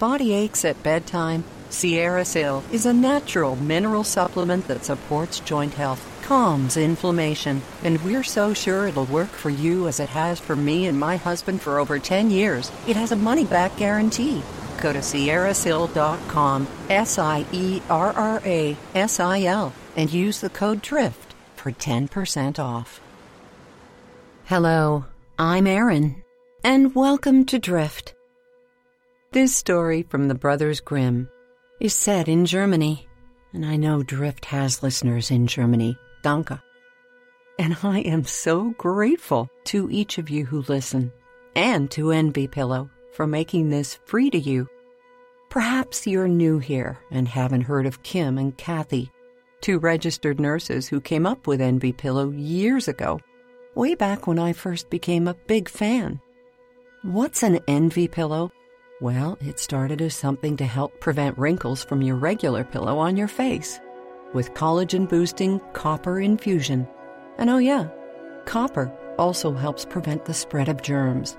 body aches at bedtime, SierraSil is a natural mineral supplement that supports joint health, calms inflammation, and we're so sure it'll work for you as it has for me and my husband for over 10 years. It has a money back guarantee. Go to sierrasil.com, S I E R R A S I L, and use the code DRIFT for 10% off. Hello, I'm Erin, and welcome to Drift. This story from the Brothers Grimm is set in Germany, and I know Drift has listeners in Germany. Danke. And I am so grateful to each of you who listen, and to Envy Pillow for making this free to you. Perhaps you're new here and haven't heard of Kim and Kathy, two registered nurses who came up with Envy Pillow years ago, way back when I first became a big fan. What's an Envy Pillow? Well, it started as something to help prevent wrinkles from your regular pillow on your face with collagen boosting copper infusion. And oh, yeah, copper also helps prevent the spread of germs.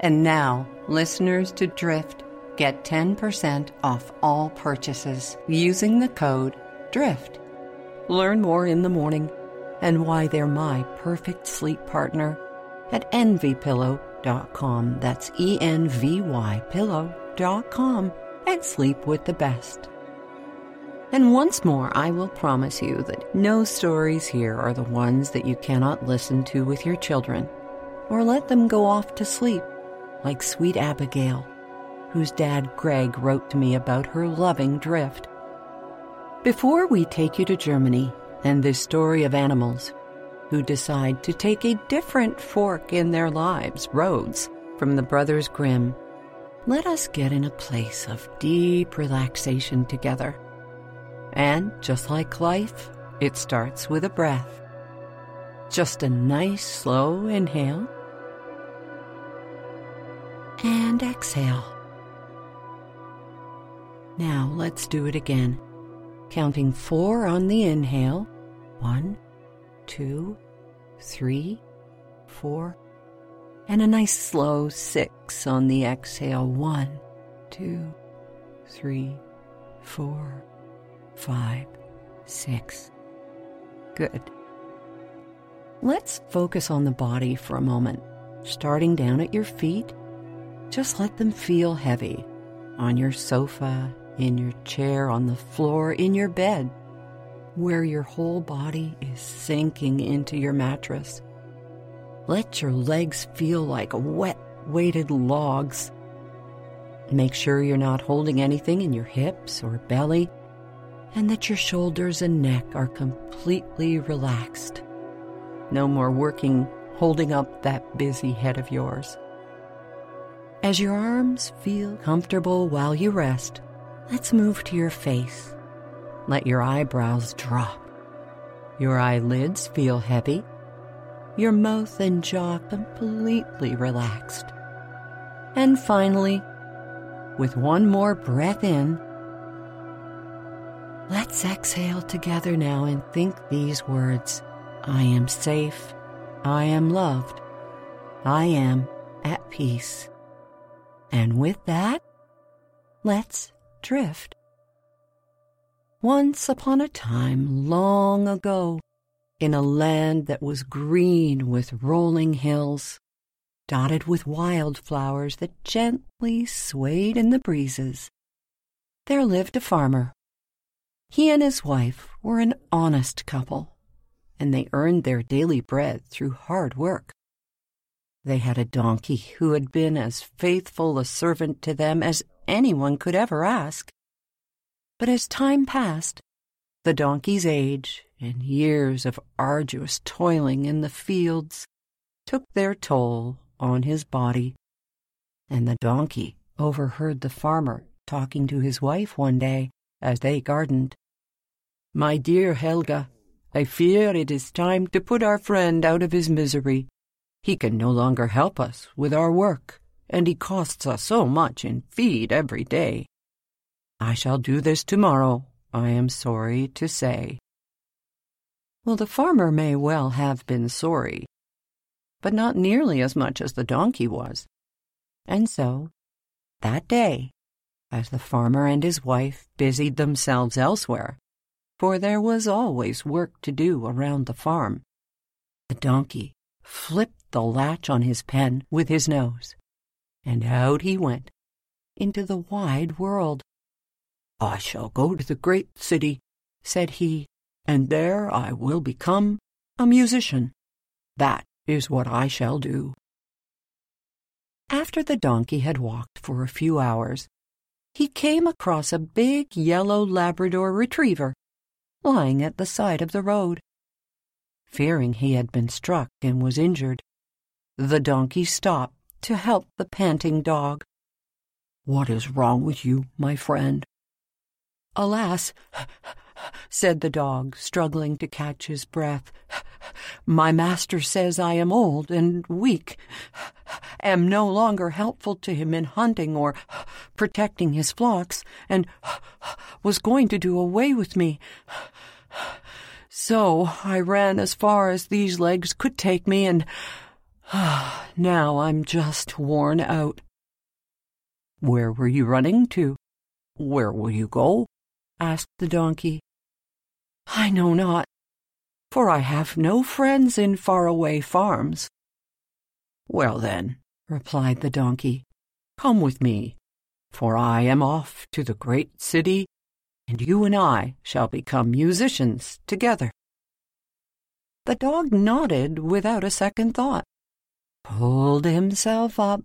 And now, listeners to Drift get 10% off all purchases using the code DRIFT. Learn more in the morning and why they're my perfect sleep partner at envypillow.com. That's E N V Y pillow.com and sleep with the best. And once more, I will promise you that no stories here are the ones that you cannot listen to with your children or let them go off to sleep, like sweet Abigail, whose dad Greg wrote to me about her loving drift. Before we take you to Germany and this story of animals who decide to take a different fork in their lives, roads, from the Brothers Grimm, let us get in a place of deep relaxation together. And just like life, it starts with a breath. Just a nice slow inhale and exhale. Now let's do it again. Counting four on the inhale. One, two, three, four. And a nice slow six on the exhale. One, two, three, four, five, six. Good. Let's focus on the body for a moment, starting down at your feet. Just let them feel heavy on your sofa, in your chair, on the floor, in your bed, where your whole body is sinking into your mattress. Let your legs feel like wet, weighted logs. Make sure you're not holding anything in your hips or belly and that your shoulders and neck are completely relaxed. No more working holding up that busy head of yours. As your arms feel comfortable while you rest, let's move to your face. Let your eyebrows drop. Your eyelids feel heavy. Your mouth and jaw completely relaxed. And finally, with one more breath in, Let's exhale together now and think these words I am safe. I am loved. I am at peace. And with that, let's drift. Once upon a time, long ago, in a land that was green with rolling hills, dotted with wildflowers that gently swayed in the breezes, there lived a farmer he and his wife were an honest couple, and they earned their daily bread through hard work. They had a donkey who had been as faithful a servant to them as anyone could ever ask. But as time passed, the donkey's age and years of arduous toiling in the fields took their toll on his body, and the donkey overheard the farmer talking to his wife one day as they gardened. My dear Helga, I fear it is time to put our friend out of his misery. He can no longer help us with our work, and he costs us so much in feed every day. I shall do this tomorrow, I am sorry to say. Well, the farmer may well have been sorry, but not nearly as much as the donkey was. And so, that day, as the farmer and his wife busied themselves elsewhere, for there was always work to do around the farm. The donkey flipped the latch on his pen with his nose, and out he went into the wide world. I shall go to the great city, said he, and there I will become a musician. That is what I shall do. After the donkey had walked for a few hours, he came across a big yellow Labrador retriever lying at the side of the road. Fearing he had been struck and was injured, the donkey stopped to help the panting dog. What is wrong with you, my friend? Alas, said the dog, struggling to catch his breath. My master says I am old and weak, am no longer helpful to him in hunting or protecting his flocks, and was going to do away with me. So I ran as far as these legs could take me, and now I'm just worn out. Where were you running to? Where will you go? Asked the donkey. I know not, for I have no friends in faraway farms. Well then, replied the donkey, come with me, for I am off to the great city, and you and I shall become musicians together. The dog nodded without a second thought, pulled himself up,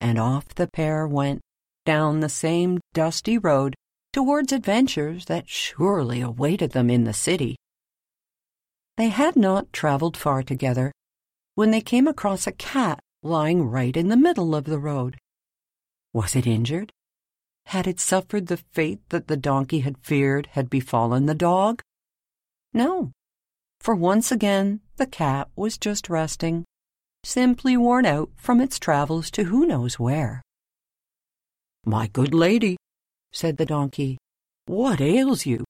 and off the pair went down the same dusty road towards adventures that surely awaited them in the city. They had not traveled far together when they came across a cat lying right in the middle of the road. Was it injured? Had it suffered the fate that the donkey had feared had befallen the dog? No, for once again the cat was just resting, simply worn out from its travels to who knows where. My good lady, said the donkey, what ails you?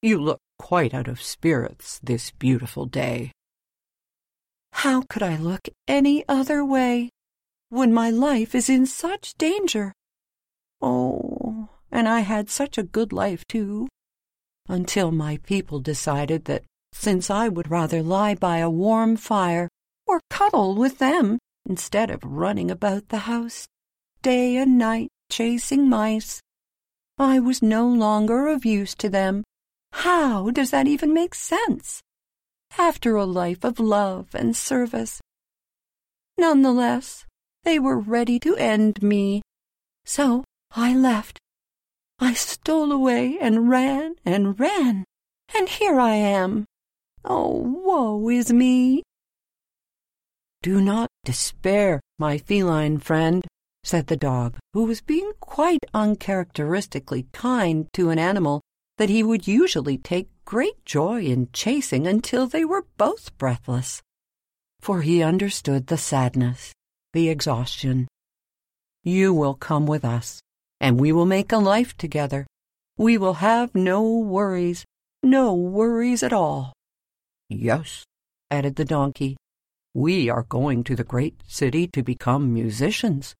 You look quite out of spirits this beautiful day. How could I look any other way when my life is in such danger? Oh, and I had such a good life, too, until my people decided that since I would rather lie by a warm fire or cuddle with them instead of running about the house day and night chasing mice, I was no longer of use to them. How does that even make sense? After a life of love and service. Nonetheless, they were ready to end me. So I left. I stole away and ran and ran, and here I am. Oh, woe is me! Do not despair, my feline friend, said the dog, who was being quite uncharacteristically kind to an animal that he would usually take great joy in chasing until they were both breathless. For he understood the sadness, the exhaustion. You will come with us, and we will make a life together. We will have no worries, no worries at all. Yes, added the donkey, we are going to the great city to become musicians.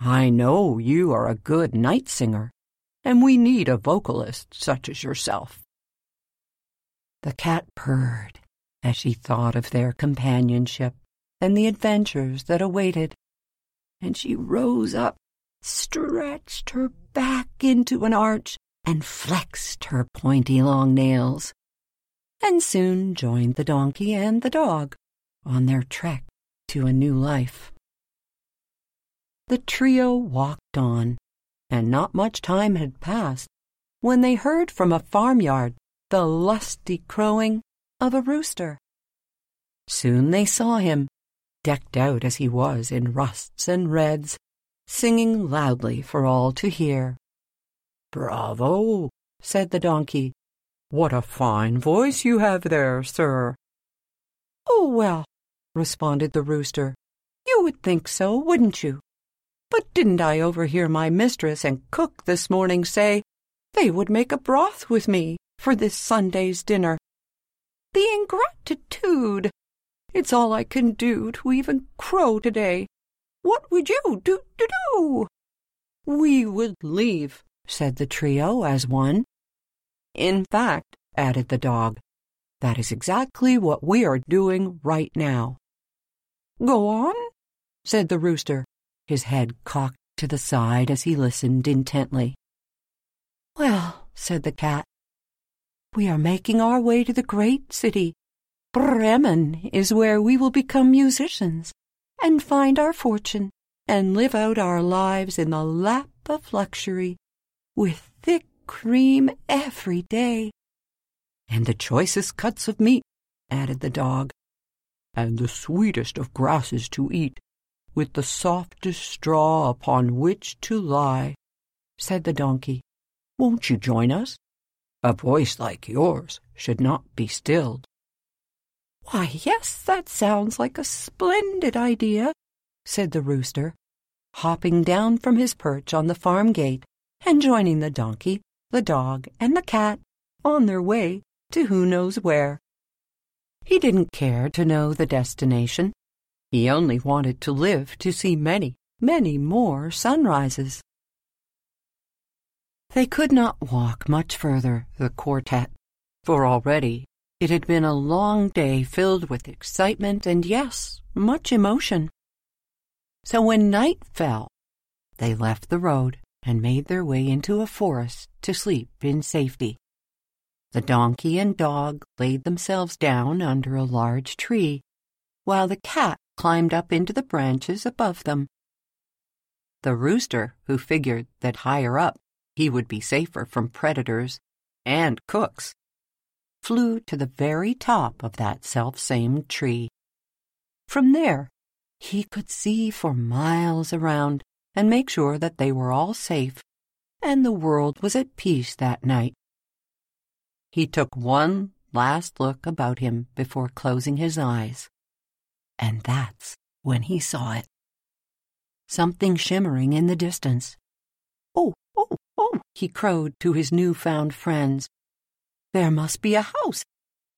I know you are a good night singer, and we need a vocalist such as yourself. The cat purred as she thought of their companionship and the adventures that awaited, and she rose up, stretched her back into an arch, and flexed her pointy long nails, and soon joined the donkey and the dog on their trek to a new life. The trio walked on, and not much time had passed when they heard from a farmyard the lusty crowing of a rooster. Soon they saw him, decked out as he was in rusts and reds, singing loudly for all to hear. Bravo, said the donkey. What a fine voice you have there, sir. Oh, well, responded the rooster. You would think so, wouldn't you? But didn't I overhear my mistress and cook this morning say they would make a broth with me for this Sunday's dinner? The ingratitude! It's all I can do to even crow today. What would you do to do? We would leave said the trio as one. In fact, added the dog, that is exactly what we are doing right now. Go on, said the rooster, his head cocked to the side as he listened intently. Well, said the cat, we are making our way to the great city. Bremen is where we will become musicians and find our fortune and live out our lives in the lap of luxury with thick cream every day. And the choicest cuts of meat, added the dog, and the sweetest of grasses to eat, with the softest straw upon which to lie, said the donkey. Won't you join us? A voice like yours should not be stilled. Why, yes, that sounds like a splendid idea, said the rooster, hopping down from his perch on the farm gate and joining the donkey, the dog, and the cat on their way to who knows where. He didn't care to know the destination. He only wanted to live to see many, many more sunrises. They could not walk much further, the quartet, for already it had been a long day filled with excitement and, yes, much emotion. So when night fell, they left the road and made their way into a forest to sleep in safety. The donkey and dog laid themselves down under a large tree, while the cat climbed up into the branches above them. The rooster, who figured that higher up he would be safer from predators and cooks, flew to the very top of that self-same tree. From there, he could see for miles around and make sure that they were all safe and the world was at peace that night. He took one last look about him before closing his eyes. And that's when he saw it. Something shimmering in the distance. Oh, oh, oh, he crowed to his new-found friends. There must be a house,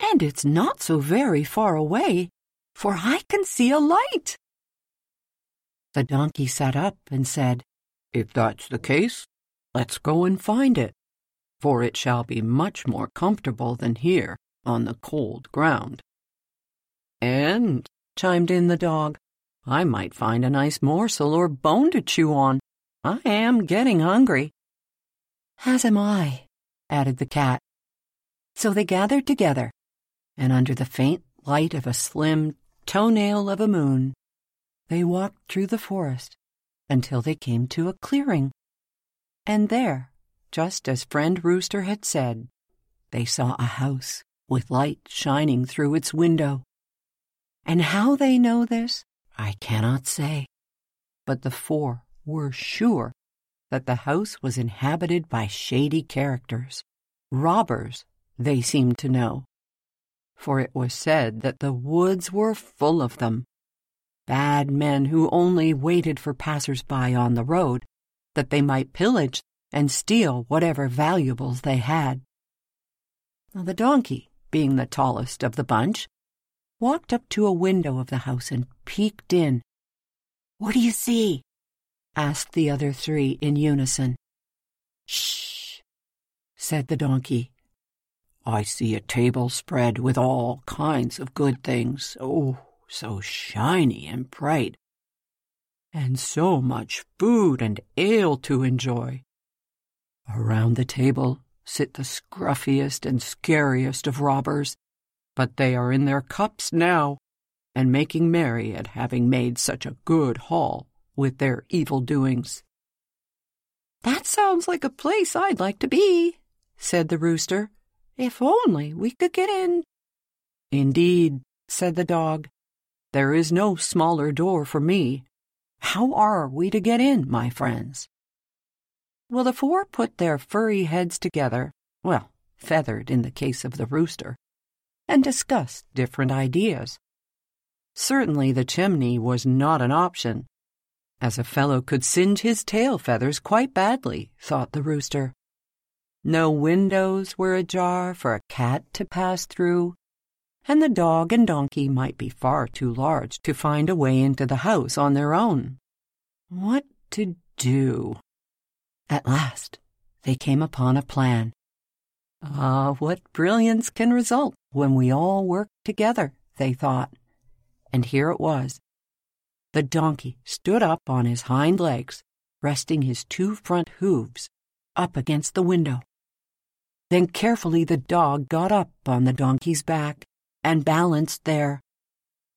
and it's not so very far away, for I can see a light. The donkey sat up and said, If that's the case, let's go and find it for it shall be much more comfortable than here on the cold ground. And, chimed in the dog, I might find a nice morsel or bone to chew on. I am getting hungry. As am I, added the cat. So they gathered together, and under the faint light of a slim toenail of a moon, they walked through the forest until they came to a clearing. And there, just as friend Rooster had said. They saw a house with light shining through its window. And how they know this, I cannot say. But the four were sure that the house was inhabited by shady characters, robbers, they seemed to know. For it was said that the woods were full of them, bad men who only waited for passers-by on the road, that they might pillage and steal whatever valuables they had. The donkey, being the tallest of the bunch, walked up to a window of the house and peeked in. What do you see? asked the other three in unison. Shh, said the donkey. I see a table spread with all kinds of good things, oh, so shiny and bright, and so much food and ale to enjoy. Around the table sit the scruffiest and scariest of robbers, but they are in their cups now, and making merry at having made such a good haul with their evil doings. That sounds like a place I'd like to be, said the rooster. If only we could get in. Indeed, said the dog, there is no smaller door for me. How are we to get in, my friends? Well, the four put their furry heads together, well, feathered in the case of the rooster, and discussed different ideas. Certainly the chimney was not an option, as a fellow could singe his tail feathers quite badly, thought the rooster. No windows were ajar for a cat to pass through, and the dog and donkey might be far too large to find a way into the house on their own. What to do? At last, they came upon a plan. Ah, what brilliance can result when we all work together, they thought. And here it was. The donkey stood up on his hind legs, resting his two front hooves up against the window. Then carefully the dog got up on the donkey's back and balanced there.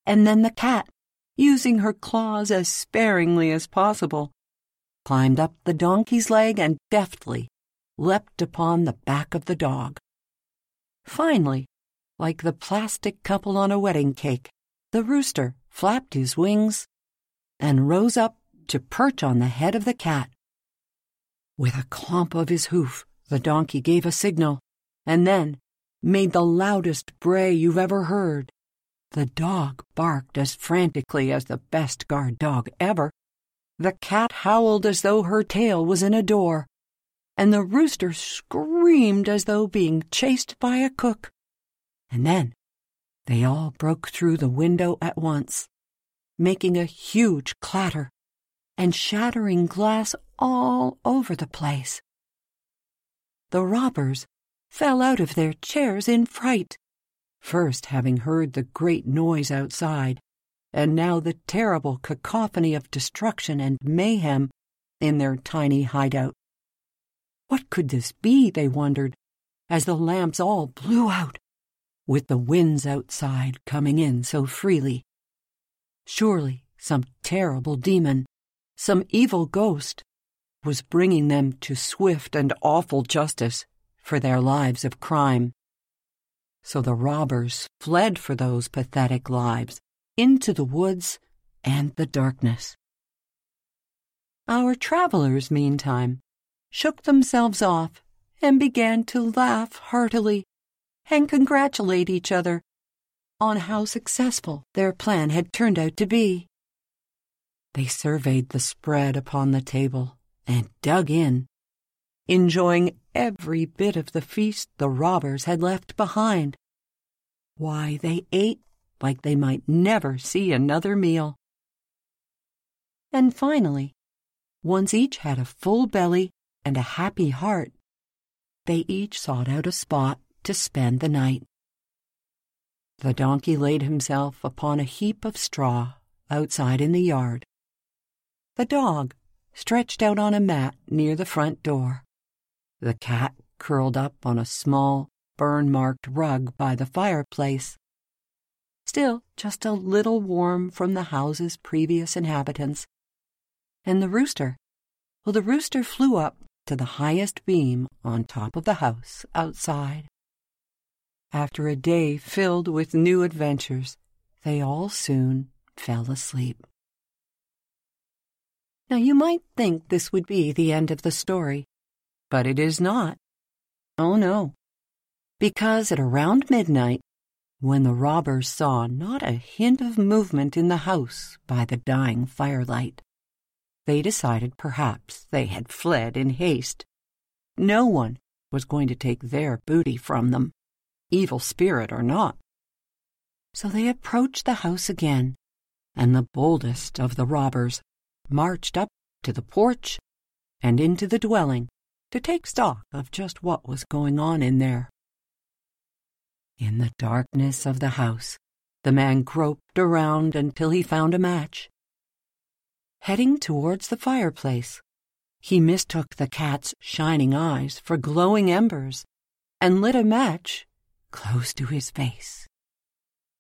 And then the cat, using her claws as sparingly as possible, climbed up the donkey's leg and deftly leapt upon the back of the dog. Finally, like the plastic couple on a wedding cake, the rooster flapped his wings and rose up to perch on the head of the cat. With a clomp of his hoof, the donkey gave a signal, and then made the loudest bray you've ever heard. The dog barked as frantically as the best guard dog ever. The cat howled as though her tail was in a door and the rooster screamed as though being chased by a cook. And then they all broke through the window at once, making a huge clatter and shattering glass all over the place. The robbers fell out of their chairs in fright, first having heard the great noise outside, and now the terrible cacophony of destruction and mayhem in their tiny hideout. What could this be, they wondered, as the lamps all blew out, with the winds outside coming in so freely? Surely some terrible demon, some evil ghost, was bringing them to swift and awful justice for their lives of crime. So the robbers fled for those pathetic lives into the woods and the darkness. Our travelers, meantime, shook themselves off and began to laugh heartily and congratulate each other on how successful their plan had turned out to be. They surveyed the spread upon the table and dug in, enjoying every bit of the feast the robbers had left behind. Why, they ate like they might never see another meal. And finally, once each had a full belly and a happy heart, they each sought out a spot to spend the night. The donkey laid himself upon a heap of straw outside in the yard. The dog stretched out on a mat near the front door. The cat curled up on a small, burn marked rug by the fireplace. Still just a little warm from the house's previous inhabitants. And the rooster, well, the rooster flew up to the highest beam on top of the house outside. After a day filled with new adventures, they all soon fell asleep. Now you might think this would be the end of the story, but it is not. Oh no. Because at around midnight, when the robbers saw not a hint of movement in the house by the dying firelight, they decided perhaps they had fled in haste. No one was going to take their booty from them, evil spirit or not. So they approached the house again, and the boldest of the robbers marched up to the porch and into the dwelling to take stock of just what was going on in there. In the darkness of the house, the man groped around until he found a match heading towards the fireplace. He mistook the cat's shining eyes for glowing embers and lit a match close to his face.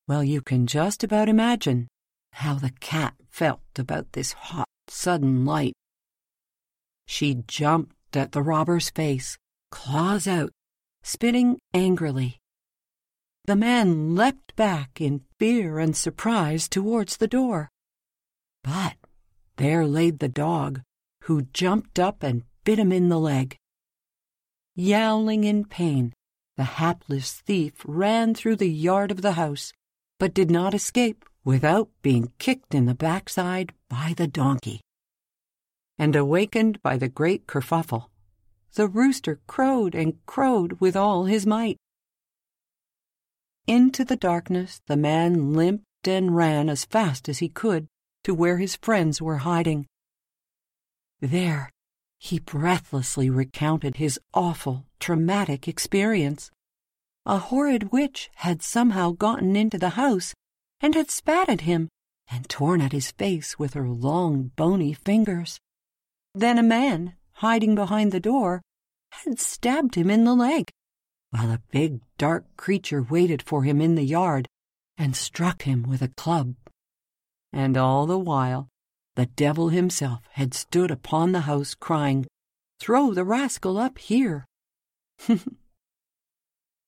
Well, you can just about imagine how the cat felt about this hot, sudden light. She jumped at the robber's face, claws out, spitting angrily. The man leapt back in fear and surprise towards the door. But there laid the dog, who jumped up and bit him in the leg. Yowling in pain, the hapless thief ran through the yard of the house, but did not escape without being kicked in the backside by the donkey. And awakened by the great kerfuffle, the rooster crowed and crowed with all his might. Into the darkness the man limped and ran as fast as he could to where his friends were hiding. There, he breathlessly recounted his awful, traumatic experience. A horrid witch had somehow gotten into the house and had spat at him and torn at his face with her long, bony fingers. Then a man, hiding behind the door, had stabbed him in the leg, while a big, dark creature waited for him in the yard and struck him with a club. And all the while, the devil himself had stood upon the house crying, Throw the rascal up here.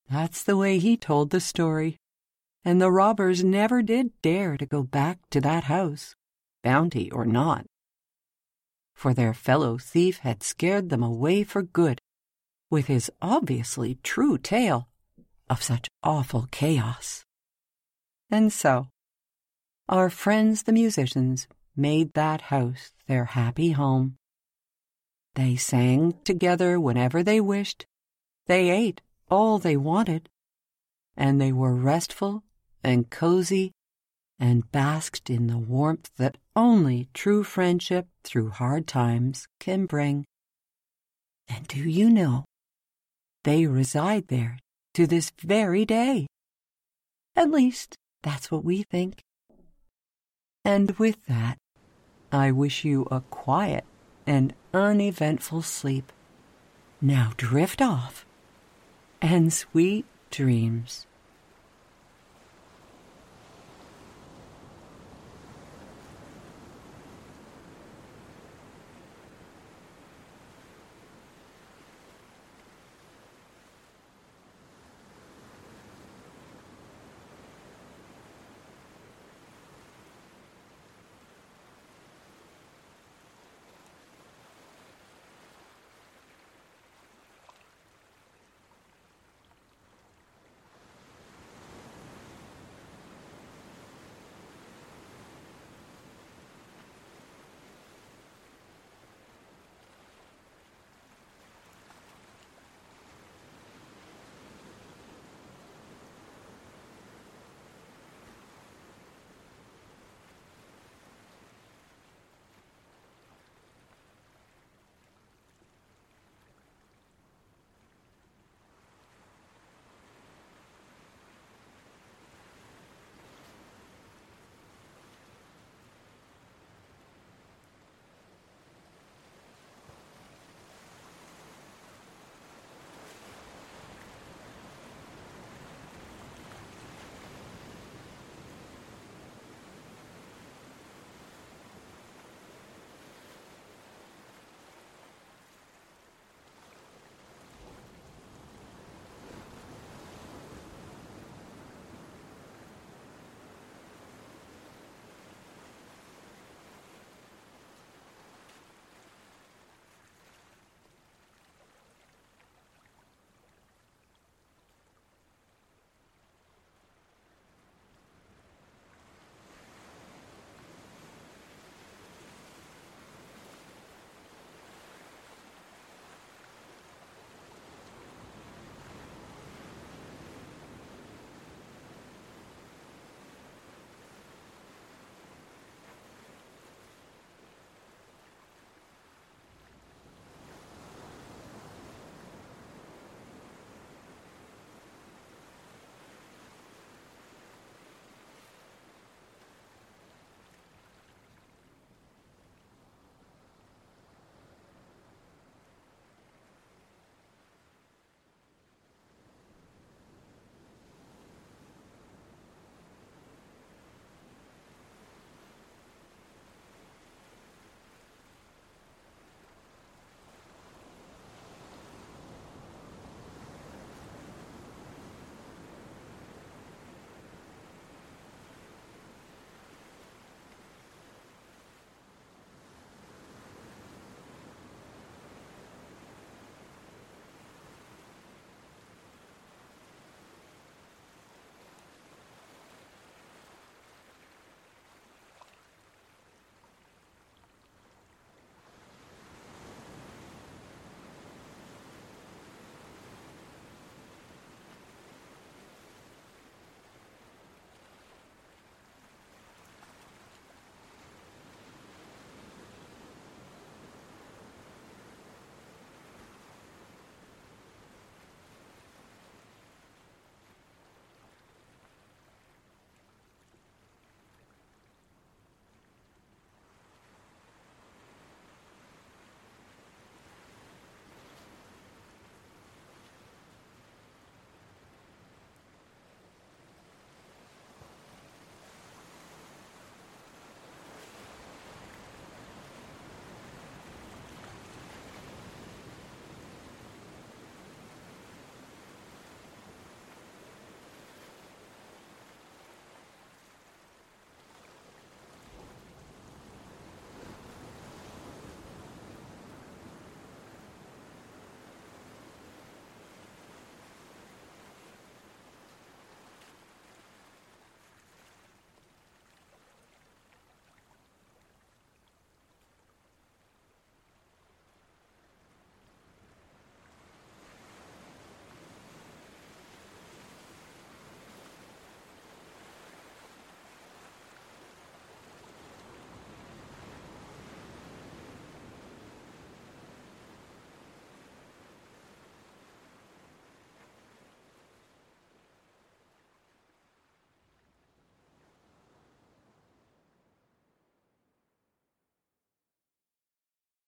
That's the way he told the story, and the robbers never did dare to go back to that house, bounty or not. For their fellow thief had scared them away for good with his obviously true tale of such awful chaos. And so, our friends the musicians made that house their happy home. They sang together whenever they wished, they ate all they wanted, and they were restful and cozy and basked in the warmth that only true friendship through hard times can bring. And do you know, they reside there to this very day. At least, that's what we think. And with that, I wish you a quiet and uneventful sleep. Now drift off, and sweet dreams.